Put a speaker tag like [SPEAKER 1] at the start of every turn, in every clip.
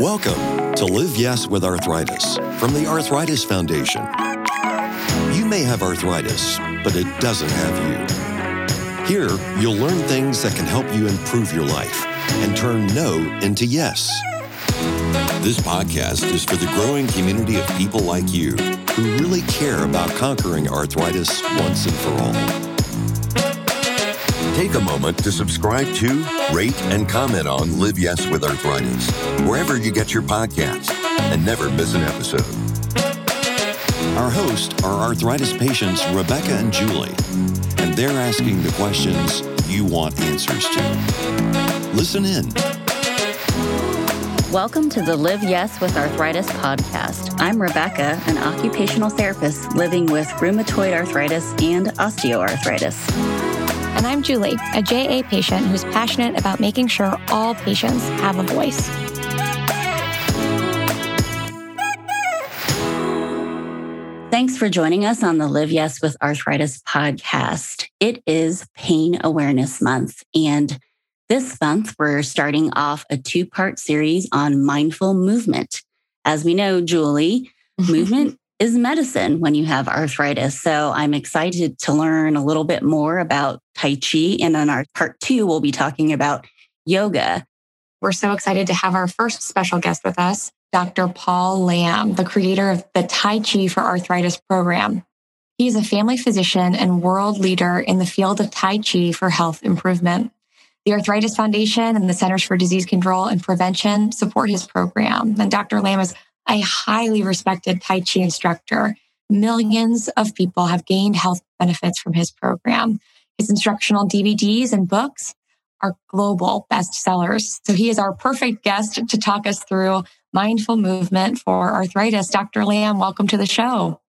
[SPEAKER 1] Welcome to Live Yes with Arthritis from the Arthritis Foundation. You may have arthritis, but it doesn't have you. Here, you'll learn things that can help you improve your life and turn no into yes. This podcast is for the growing community of people like you who really care about conquering arthritis once and for all. Take a moment to subscribe to, rate, and comment on Live Yes with Arthritis, wherever you get your podcasts, and never miss an episode. Our hosts are arthritis patients Rebecca and Julie, and they're asking the questions you want answers to. Listen in.
[SPEAKER 2] Welcome to the Live Yes with Arthritis podcast. I'm Rebecca, an occupational therapist living with rheumatoid arthritis and osteoarthritis.
[SPEAKER 3] And I'm Julie, a JA patient who's passionate about making sure all patients have a voice.
[SPEAKER 2] Thanks for joining us on the Live Yes with Arthritis podcast. It is Pain Awareness Month. And this month, we're starting off a two part series on mindful movement. As we know, Julie, movement is medicine when you have arthritis. So I'm excited to learn a little bit more about Tai Chi. And in our part two, we'll be talking about yoga.
[SPEAKER 3] We're so excited to have our first special guest with us, Dr. Paul Lam, the creator of the Tai Chi for Arthritis program. He is a family physician and world leader in the field of Tai Chi for health improvement. The Arthritis Foundation and the Centers for Disease Control and Prevention support his program. And Dr. Lam is a highly respected Tai Chi instructor. Millions of people have gained health benefits from his program. His instructional DVDs and books are global bestsellers. So he is our perfect guest to talk us through mindful movement for arthritis. Dr. Lam, welcome to the show.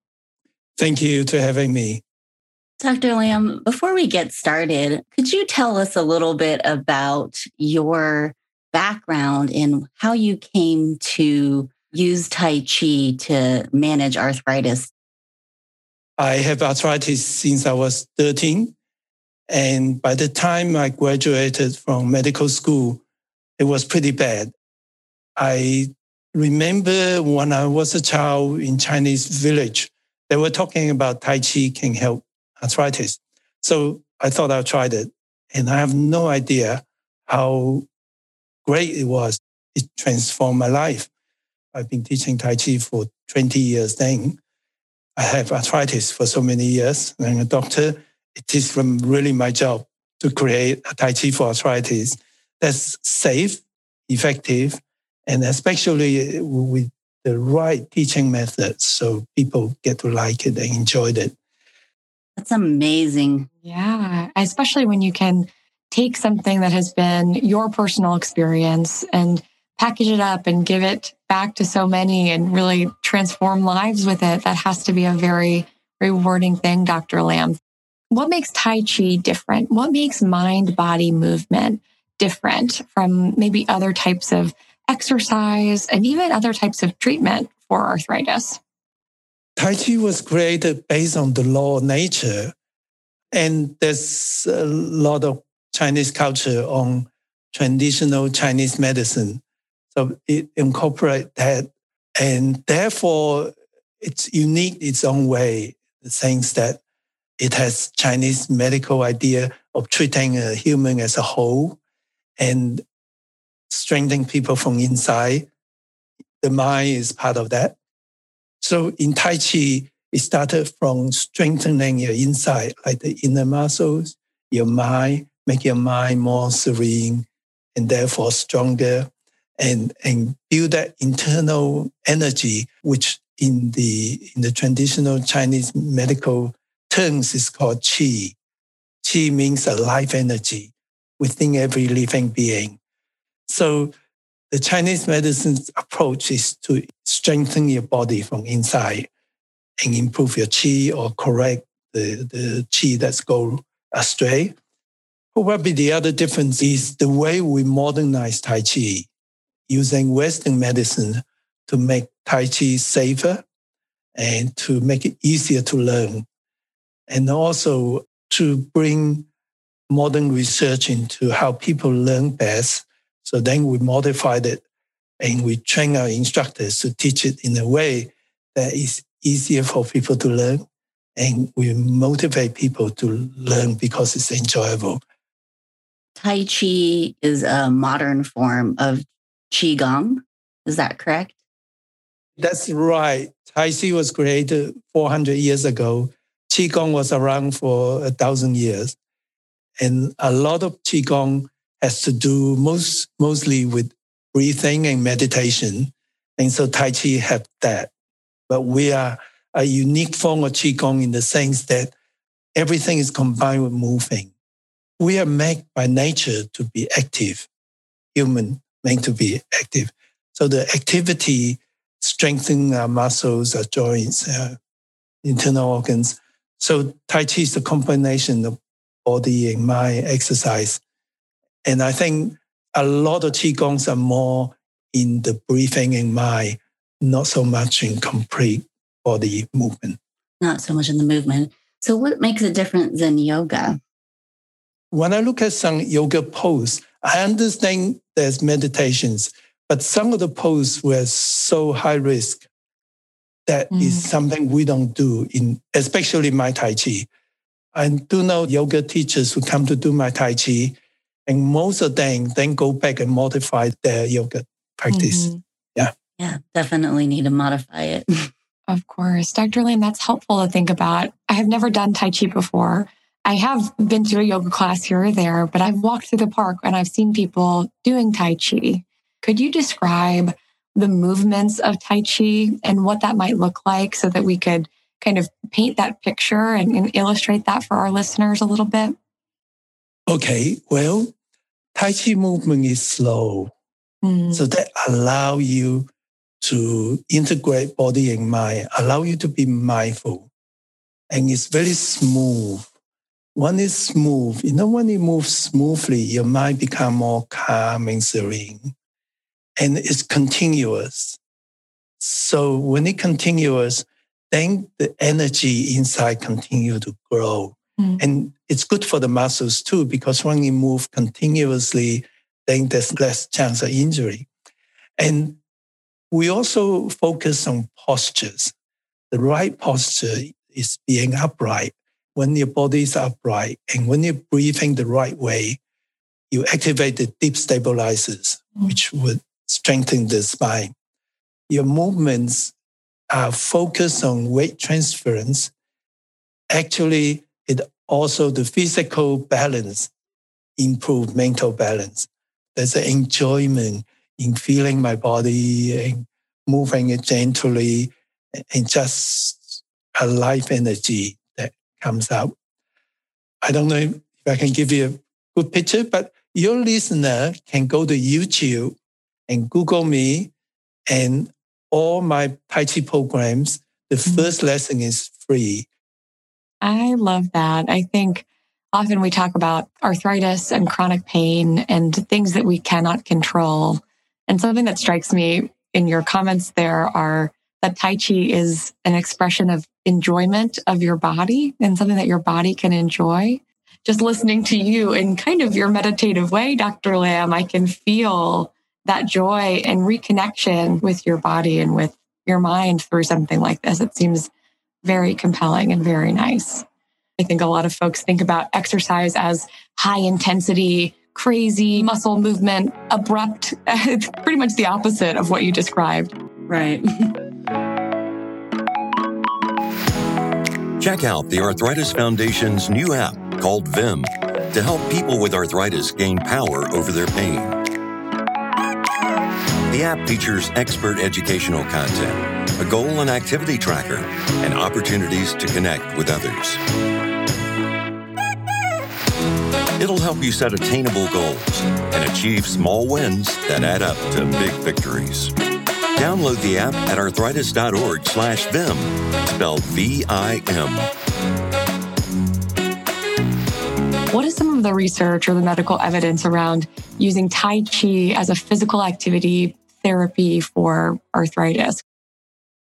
[SPEAKER 4] Thank you for having me.
[SPEAKER 2] Dr. Lam, before we get started, could you tell us a little bit about your background and how you came to use Tai Chi to manage arthritis?
[SPEAKER 4] I have arthritis since I was 13. And by the time I graduated from medical school, it was pretty bad. I remember when I was a child in Chinese village, they were talking about Tai Chi can help arthritis. So I thought I tried it. And I have no idea how great it was. It transformed my life. I've been teaching Tai Chi for 20 years then. I have arthritis for so many years. I'm a doctor. It is really my job to create a Tai Chi for arthritis that's safe, effective, and especially with the right teaching methods so people get to like it and enjoy it.
[SPEAKER 2] That's amazing.
[SPEAKER 3] Yeah, especially when you can take something that has been your personal experience and package it up and give it back to so many and really transform lives with it, that has to be a very rewarding thing, Dr. Lam. What makes Tai Chi different? What makes mind body movement different from maybe other types of exercise and even other types of treatment for arthritis?
[SPEAKER 4] Tai Chi was created based on the law of nature. And there's a lot of Chinese culture on traditional Chinese medicine. So it incorporate that. And therefore, it's unique its own way, the sense that it has Chinese medical idea of treating a human as a whole and strengthening people from inside. The mind is part of that. So in Tai Chi, it started from strengthening your inside, like the inner muscles, your mind, make your mind more serene and therefore stronger and, and build that internal energy, which in the, in the traditional Chinese medical terms is called qi. Qi means a life energy within every living being. So the Chinese medicine's approach is to strengthen your body from inside and improve your qi or correct the, the qi that's go astray. Probably the other difference is the way we modernize Tai Chi using Western medicine to make Tai Chi safer and to make it easier to learn. And also to bring modern research into how people learn best. So then we modified it And we train our instructors to teach it in a way that is easier for people to learn. And we motivate people to learn because it's enjoyable.
[SPEAKER 2] Tai Chi is a modern form of Qigong. Is that correct?
[SPEAKER 4] That's right. Tai Chi was created 400 years ago. Qigong was around for a thousand years. And a lot of Qigong has to do most, mostly with breathing and meditation. And so Tai Chi have that. But we are a unique form of Qigong in the sense that everything is combined with moving. We are made by nature to be active, human meant to be active. So the activity strengthening our muscles, our joints, our internal organs. So Tai Chi is a combination of body and mind exercise. And I think a lot of Qigongs are more in the breathing and mind, not so much in complete body movement.
[SPEAKER 2] Not so much in the movement. So, what makes it different than yoga?
[SPEAKER 4] When I look at some yoga pose, I understand there's meditations, but some of the poses were so high risk that mm. is something we don't do in, especially my Tai Chi. I do know yoga teachers who come to do my Tai Chi, and most of them then go back and modify their yoga practice. Mm-hmm. Yeah.
[SPEAKER 2] Yeah, definitely need to modify it.
[SPEAKER 3] Of course. Dr. Lam, that's helpful to think about. I have never done Tai Chi before. I have been to a yoga class here or there, but I've walked through the park and I've seen people doing Tai Chi. Could you describe the movements of Tai Chi and what that might look like so that we could kind of paint that picture and, and illustrate that for our listeners a little bit?
[SPEAKER 4] Okay, well, Tai Chi movement is slow. Mm. So that allow you to integrate body and mind, allow you to be mindful. And it's very smooth. When it's smooth, you know, when it moves smoothly, your mind become more calm and serene. And it's continuous. So when it continuous, then the energy inside continue to grow. Mm. And it's good for the muscles too, because when you move continuously, then there's less chance of injury. And we also focus on postures. The right posture is being upright. When your body is upright and when you're breathing the right way, you activate the deep stabilizers, mm. which would strengthen the spine. Your movements are focused on weight transference. Actually, it also the physical balance improve mental balance. There's an enjoyment in feeling my body and moving it gently and just a life energy comes out. I don't know if I can give you a good picture, but your listener can go to YouTube and Google me and all my Tai Chi programs. The mm-hmm. first lesson is free.
[SPEAKER 3] I love that. I think often we talk about arthritis and chronic pain and things that we cannot control. And something that strikes me in your comments there are that Tai Chi is an expression of enjoyment of your body and something that your body can enjoy. Just listening to you in kind of your meditative way, Dr. Lam, I can feel that joy and reconnection with your body and with your mind through something like this. It seems very compelling and very nice. I think a lot of folks think about exercise as high intensity, crazy muscle movement, abrupt. It's pretty much the opposite of what you described.
[SPEAKER 2] Right.
[SPEAKER 1] Check out the Arthritis Foundation's new app called VIM to help people with arthritis gain power over their pain. The app features expert educational content, a goal and activity tracker, and opportunities to connect with others. It'll help you set attainable goals and achieve small wins that add up to big victories. Download the app at arthritis.org slash VIM, spelled V-I-M.
[SPEAKER 3] What is some of the research or the medical evidence around using Tai Chi as a physical activity therapy for arthritis?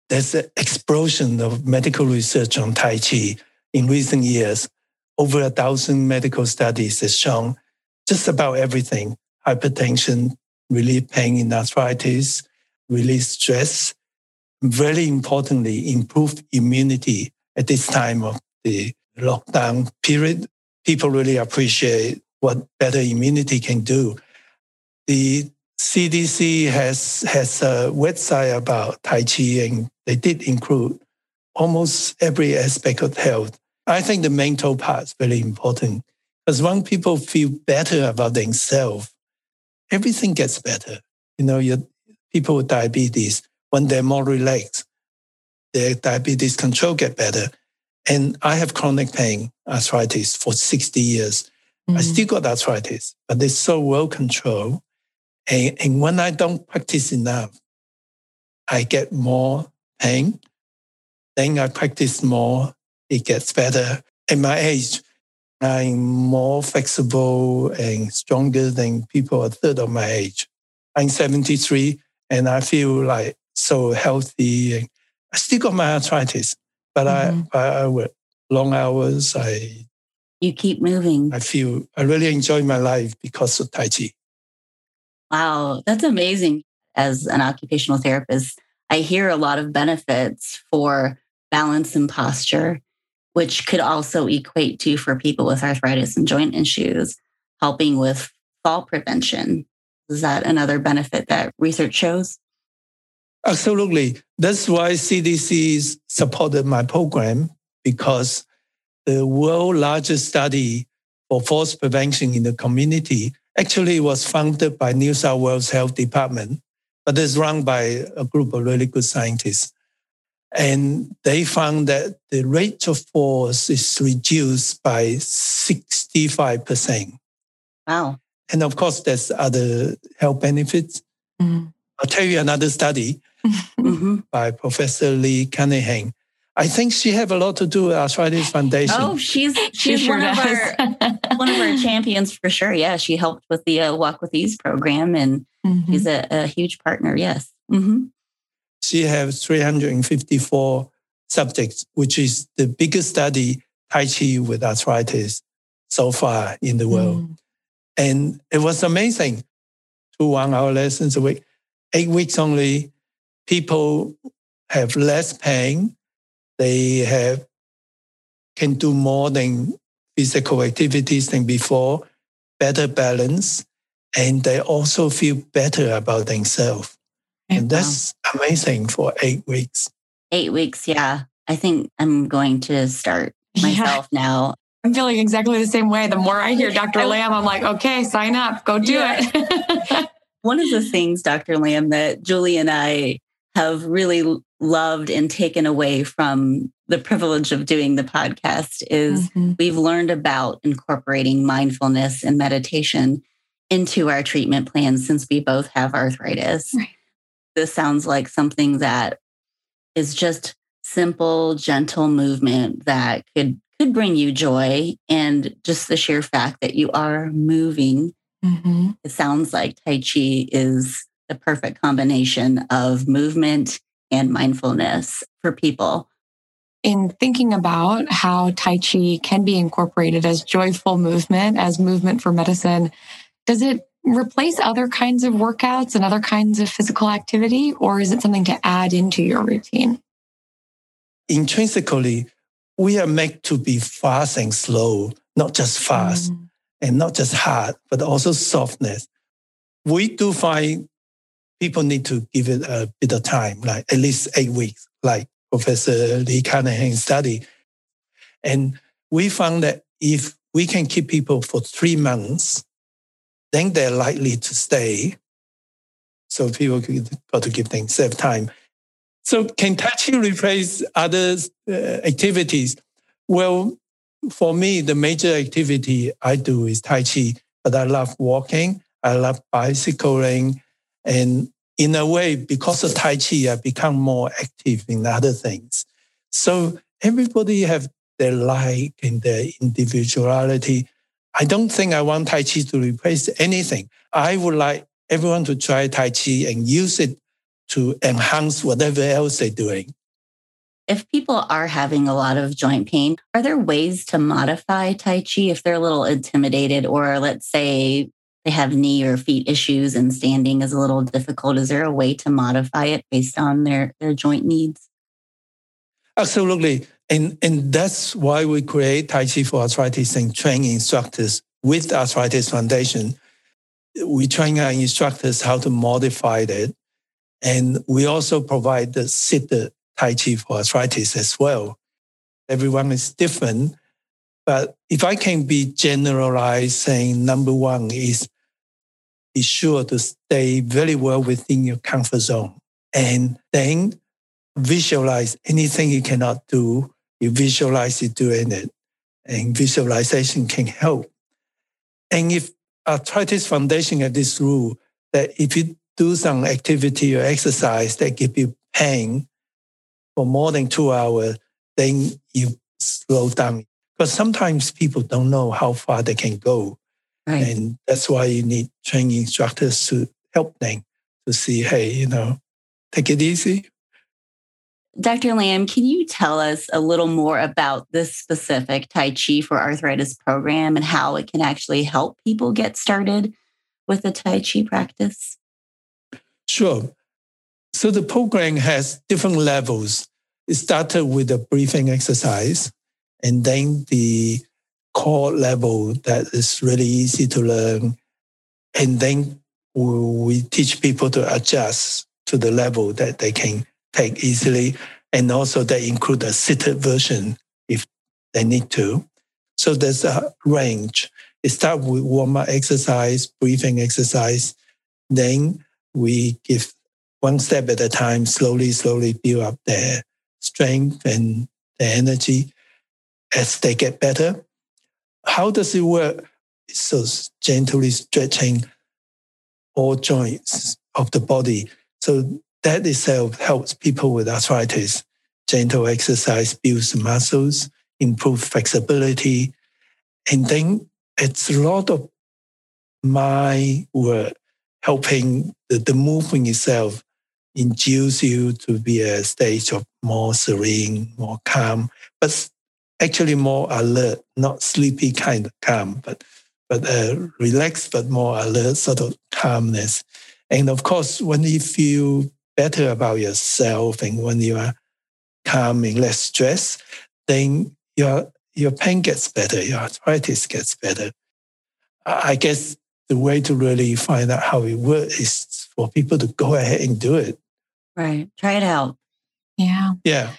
[SPEAKER 4] There's an explosion of medical research on Tai Chi in recent years over a thousand medical studies has shown just about everything hypertension, relieve pain in arthritis, release stress. Very importantly, improve immunity at this time of the lockdown period. People really appreciate what better immunity can do. The CDC has has a website about Tai Chi, and they did include almost every aspect of health. I think the mental part is very important because when people feel better about themselves, everything gets better. You know, your people with diabetes, when they're more relaxed, their diabetes control get better. And I have chronic pain, arthritis for 60 years. Mm-hmm. I still got arthritis, but it's so well controlled. And, and when I don't practice enough, I get more pain. Then I practice more, it gets better. At my age, I'm more flexible and stronger than people a third of my age. I'm 73 and I feel like so healthy. And I still got my arthritis, but mm-hmm. I, I, I work long hours. I
[SPEAKER 2] you keep moving.
[SPEAKER 4] I feel I really enjoy my life because of Tai Chi.
[SPEAKER 2] Wow, that's amazing. As an occupational therapist, I hear a lot of benefits for balance and posture, which could also equate to for people with arthritis and joint issues, helping with fall prevention. Is that another benefit that research shows?
[SPEAKER 4] Absolutely. That's why CDC supported my program because the world largest study for falls prevention in the community actually was funded by New South Wales Health Department, but it's run by a group of really good scientists. And they found that the rate of falls is reduced by 65%.
[SPEAKER 2] Wow.
[SPEAKER 4] And of course, there's other health benefits. Mm. I'll tell you another study mm-hmm. by Professor Lee Cunningham. I think she have a lot to do with Arthritis Foundation.
[SPEAKER 2] Oh, she's she's she sure one does. of our one of our champions for sure. Yeah, she helped with the uh, Walk with Ease program, and mm-hmm. she's a, a, huge partner. Yes, mm-hmm.
[SPEAKER 4] she has 354 subjects, which is the biggest study Tai Chi with arthritis so far in the world, mm. And it was amazing. Two one-hour lessons a week, eight weeks only. People have less pain they have can do more than physical activities than before, better balance, and they also feel better about themselves. And that's wow. amazing for eight weeks.
[SPEAKER 2] Eight weeks, yeah. I think I'm going to start myself yeah. now.
[SPEAKER 3] I'm feeling exactly the same way. The more I hear Dr. Lam, I'm like, okay, sign up, go do yeah. it.
[SPEAKER 2] One of the things, Dr. Lam, that Julie and I have really loved and taken away from the privilege of doing the podcast is mm-hmm. we've learned about incorporating mindfulness and meditation into our treatment plans since we both have arthritis. Right. This sounds like something that is just simple, gentle movement that could could bring you joy and just the sheer fact that you are moving. Mm-hmm. It sounds like Tai Chi is the perfect combination of movement and mindfulness for people.
[SPEAKER 3] In thinking about how Tai Chi can be incorporated as joyful movement, as movement for medicine, does it replace other kinds of workouts and other kinds of physical activity, or is it something to add into your routine?
[SPEAKER 4] Intrinsically, we are made to be fast and slow, not just fast mm. and not just hard, but also softness. We do find people need to give it a bit of time, like at least eight weeks, like Professor Lee Cunningham study. And we found that if we can keep people for three months, then they're likely to stay. So people got to give themselves time. So can Tai Chi replace other uh, activities? Well, for me, the major activity I do is Tai Chi, but I love walking. I love bicycling. And in a way, because of Tai Chi, I become more active in other things. So everybody have their like and their individuality. I don't think I want Tai Chi to replace anything. I would like everyone to try Tai Chi and use it to enhance whatever else they're doing.
[SPEAKER 2] If people are having a lot of joint pain, are there ways to modify Tai Chi if they're a little intimidated or let's say they have knee or feet issues and standing is a little difficult. Is there a way to modify it based on their, their joint needs?
[SPEAKER 4] Absolutely. And, and that's why we create Tai Chi for Arthritis and train instructors with Arthritis Foundation. We train our instructors how to modify it. And we also provide the sitter Tai Chi for arthritis as well. Everyone is different. But if I can be generalized, saying number one is be sure to stay very well within your comfort zone. And then visualize anything you cannot do, you visualize you doing it. And visualization can help. And if Arthritis Foundation has this rule that if you do some activity or exercise that give you pain for more than two hours, then you slow down. Because sometimes people don't know how far they can go. Right. And that's why you need training instructors to help them to see, hey, you know, take it easy.
[SPEAKER 2] Dr. Lam, can you tell us a little more about this specific Tai Chi for Arthritis program and how it can actually help people get started with the Tai Chi practice?
[SPEAKER 4] Sure. So the program has different levels. It started with a breathing exercise, and then the core level that is really easy to learn. And then we teach people to adjust to the level that they can take easily. And also they include a seated version if they need to. So there's a range. It starts with warm-up exercise, breathing exercise. Then we give one step at a time, slowly, slowly build up their strength and their energy as they get better. How does it work? So gently stretching all joints of the body. So that itself helps people with arthritis. Gentle exercise builds muscles, improve flexibility. And then it's a lot of my work helping the, the movement itself induce you to be a stage of more serene, more calm, but actually more alert, not sleepy kind of calm, but but uh, relaxed but more alert sort of calmness. And of course, when you feel better about yourself and when you are calm and less stressed, then your your pain gets better, your arthritis gets better. I guess the way to really find out how it works is for people to go ahead and do it.
[SPEAKER 2] Right. Try it out.
[SPEAKER 3] Yeah.
[SPEAKER 4] Yeah.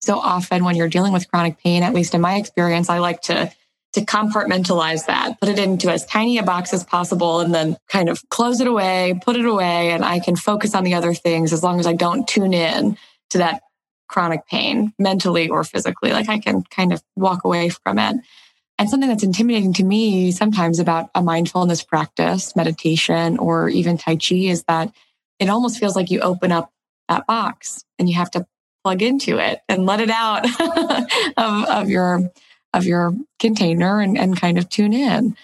[SPEAKER 3] So often when you're dealing with chronic pain, at least in my experience, I like to to compartmentalize that, put it into as tiny a box as possible, and then kind of close it away, put it away, and I can focus on the other things as long as I don't tune in to that chronic pain mentally or physically. Like I can kind of walk away from it. And something that's intimidating to me sometimes about a mindfulness practice, meditation, or even Tai Chi is that it almost feels like you open up that box and you have to plug into it and let it out of, of your of your container and, and kind of tune in.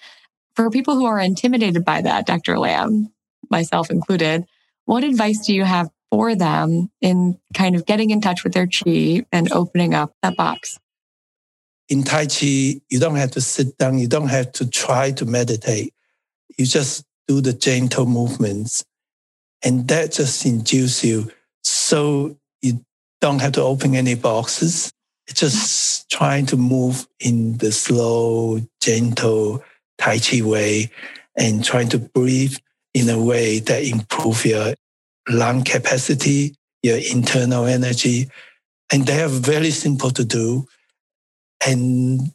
[SPEAKER 3] For people who are intimidated by that, Dr. Lam, myself included, what advice do you have for them in kind of getting in touch with their chi and opening up that box?
[SPEAKER 4] In Tai Chi, you don't have to sit down, you don't have to try to meditate. You just do the gentle movements. And that just induces you. So you don't have to open any boxes. It's just trying to move in the slow, gentle Tai Chi way and trying to breathe in a way that improve your lung capacity, your internal energy. And they are very simple to do. And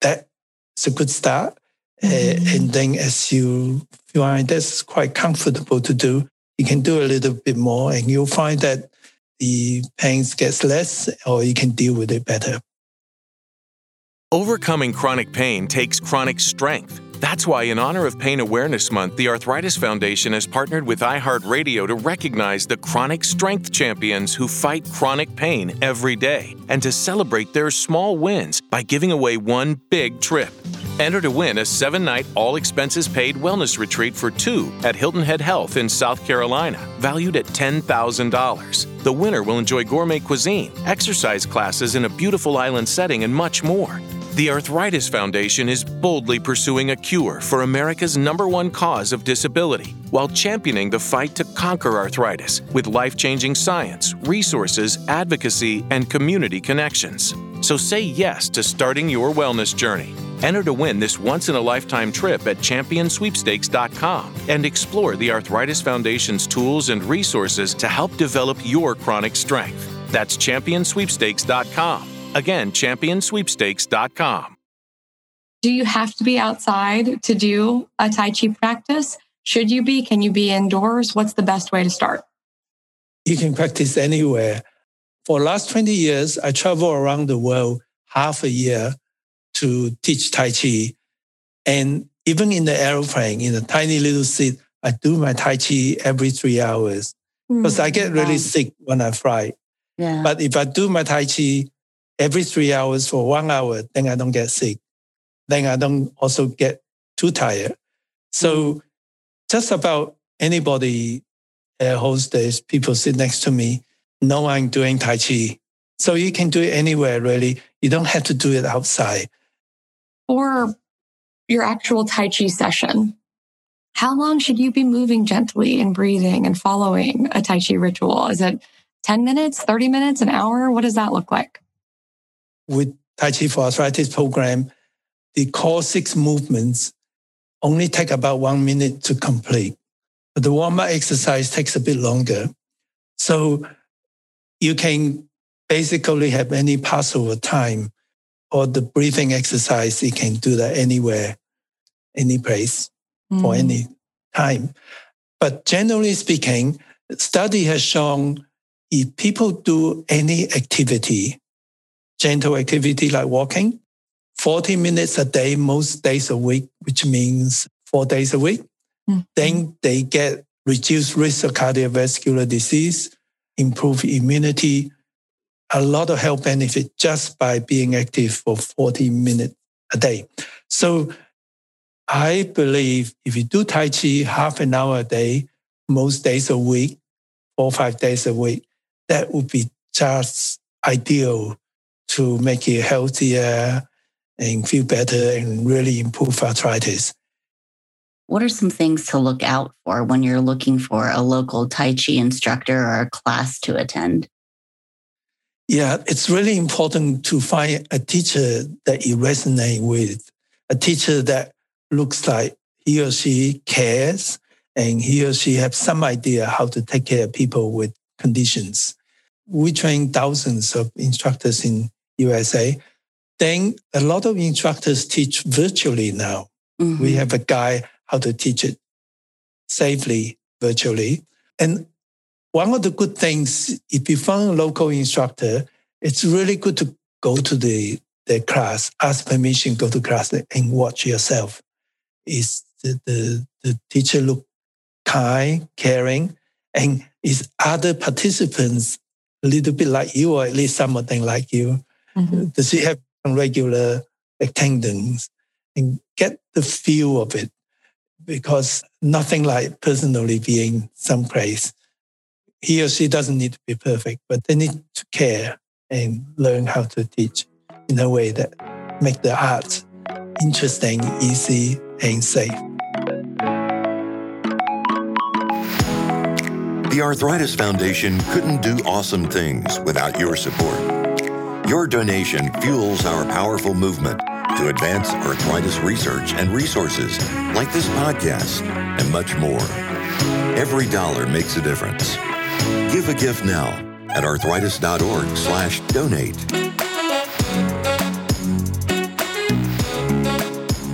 [SPEAKER 4] that's a good start. Mm-hmm. Uh, and then as you find that's quite comfortable to do, you can do a little bit more and you'll find that the pains gets less or you can deal with it better.
[SPEAKER 5] Overcoming chronic pain takes chronic strength. That's why, in honor of Pain Awareness Month, the Arthritis Foundation has partnered with iHeartRadio to recognize the chronic strength champions who fight chronic pain every day and to celebrate their small wins by giving away one big trip. Enter to win a seven night, all expenses paid wellness retreat for two at Hilton Head Health in South Carolina, valued at $10,000. The winner will enjoy gourmet cuisine, exercise classes in a beautiful island setting, and much more. The Arthritis Foundation is boldly pursuing a cure for America's number one cause of disability while championing the fight to conquer arthritis with life changing science, resources, advocacy, and community connections. So say yes to starting your wellness journey. Enter to win this once in a lifetime trip at championsweepstakes.com and explore the Arthritis Foundation's tools and resources to help develop your chronic strength. That's championsweepstakes.com. Again, championsweepstakes.com.
[SPEAKER 3] Do you have to be outside to do a Tai Chi practice? Should you be? Can you be indoors? What's the best way to start?
[SPEAKER 4] You can practice anywhere. For the last 20 years, I travel around the world half a year to teach Tai Chi. And even in the airplane, in a tiny little seat, I do my Tai Chi every three hours because mm-hmm. I get really wow. sick when I fly. Yeah. But if I do my Tai Chi every three hours for one hour, then I don't get sick. Then I don't also get too tired. So mm-hmm. just about anybody air hostess, people sit next to me, know I'm doing Tai Chi. So you can do it anywhere, really. You don't have to do it outside.
[SPEAKER 3] For your actual Tai Chi session, how long should you be moving gently and breathing and following a Tai Chi ritual? Is it 10 minutes, 30 minutes, an hour? What does that look like?
[SPEAKER 4] With Tai Chi for Arthritis program, the core six movements only take about one minute to complete. But the warm up exercise takes a bit longer. So you can basically have any Passover time or the breathing exercise. You can do that anywhere, any place, mm. for any time. But generally speaking, study has shown if people do any activity, gentle activity like walking, 40 minutes a day, most days a week, which means four days a week, mm-hmm. then they get reduced risk of cardiovascular disease, improve immunity, a lot of health benefit just by being active for 40 minutes a day. So I believe if you do Tai Chi half an hour a day, most days a week, four or five days a week, that would be just ideal to make you healthier and feel better and really improve arthritis.
[SPEAKER 2] What are some things to look out for when you're looking for a local Tai Chi instructor or a class to attend?
[SPEAKER 4] Yeah, it's really important to find a teacher that you resonate with, a teacher that looks like he or she cares and he or she has some idea how to take care of people with conditions. We train thousands of instructors in USA. Then a lot of instructors teach virtually now. Mm-hmm. We have a guy how to teach it safely virtually. And one of the good things, if you find a local instructor, it's really good to go to the, the class, ask permission, go to class and watch yourself. Is the, the, the teacher look kind, caring, and is other participants a little bit like you, or at least some of them like you? Mm-hmm. Does he have regular attendance and get the feel of it? Because nothing like personally being someplace. He or she doesn't need to be perfect, but they need to care and learn how to teach in a way that make the art interesting, easy, and safe.
[SPEAKER 1] The Arthritis Foundation couldn't do awesome things without your support. Your donation fuels our powerful movement to advance arthritis research and resources like this podcast and much more. Every dollar makes a difference. Give a gift now at arthritis.org slash donate.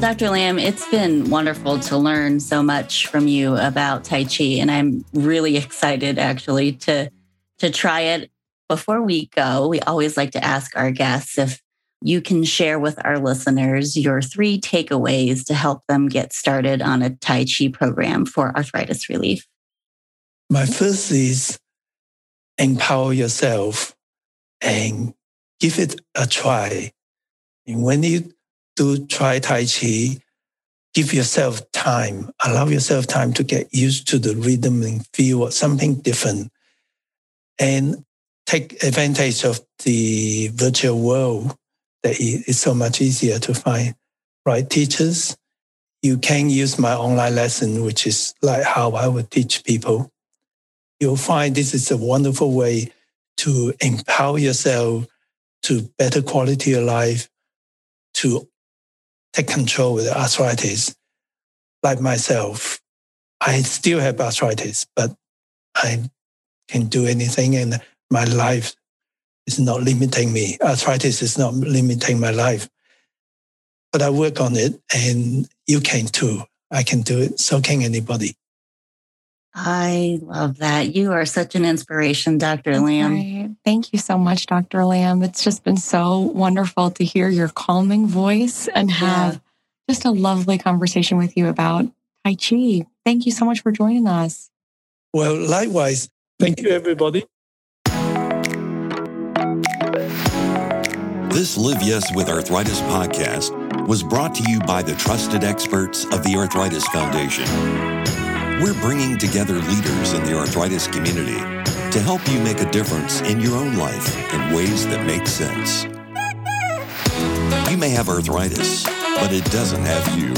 [SPEAKER 2] Dr. Lam, it's been wonderful to learn so much from you about Tai Chi, and I'm really excited actually to to try it. Before we go, we always like to ask our guests if you can share with our listeners your three takeaways to help them get started on a Tai Chi program for arthritis relief.
[SPEAKER 4] My first is empower yourself and give it a try. And when you do try Tai Chi, give yourself time, allow yourself time to get used to the rhythm and feel something different. And take advantage of the virtual world that it's so much easier to find right teachers. You can use my online lesson, which is like how I would teach people. You'll find this is a wonderful way to empower yourself to better quality of life, to take control with arthritis. Like myself, I still have arthritis, but I can do anything and my life is not limiting me. Arthritis is not limiting my life. But I work on it and you can too. I can do it. So can anybody.
[SPEAKER 2] I love that. You are such an inspiration, Dr. Lam. Right.
[SPEAKER 3] Thank you so much, Dr. Lam. It's just been so wonderful to hear your calming voice and have yeah. just a lovely conversation with you about Tai Chi. Thank you so much for joining us.
[SPEAKER 4] Well, likewise. Thank you, everybody.
[SPEAKER 1] This Live Yes with Arthritis podcast was brought to you by the trusted experts of the Arthritis Foundation. We're bringing together leaders in the arthritis community to help you make a difference in your own life in ways that make sense. You may have arthritis, but it doesn't have you.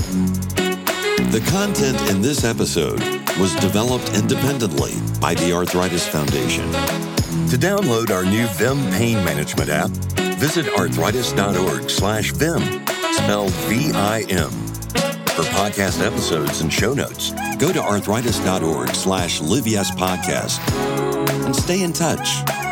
[SPEAKER 1] The content in this episode was developed independently by the Arthritis Foundation. To download our new Vim pain management app, visit arthritis.org slash VIM, spelled V-I-M. For podcast episodes and show notes, go to arthritis.org slash live podcast and stay in touch.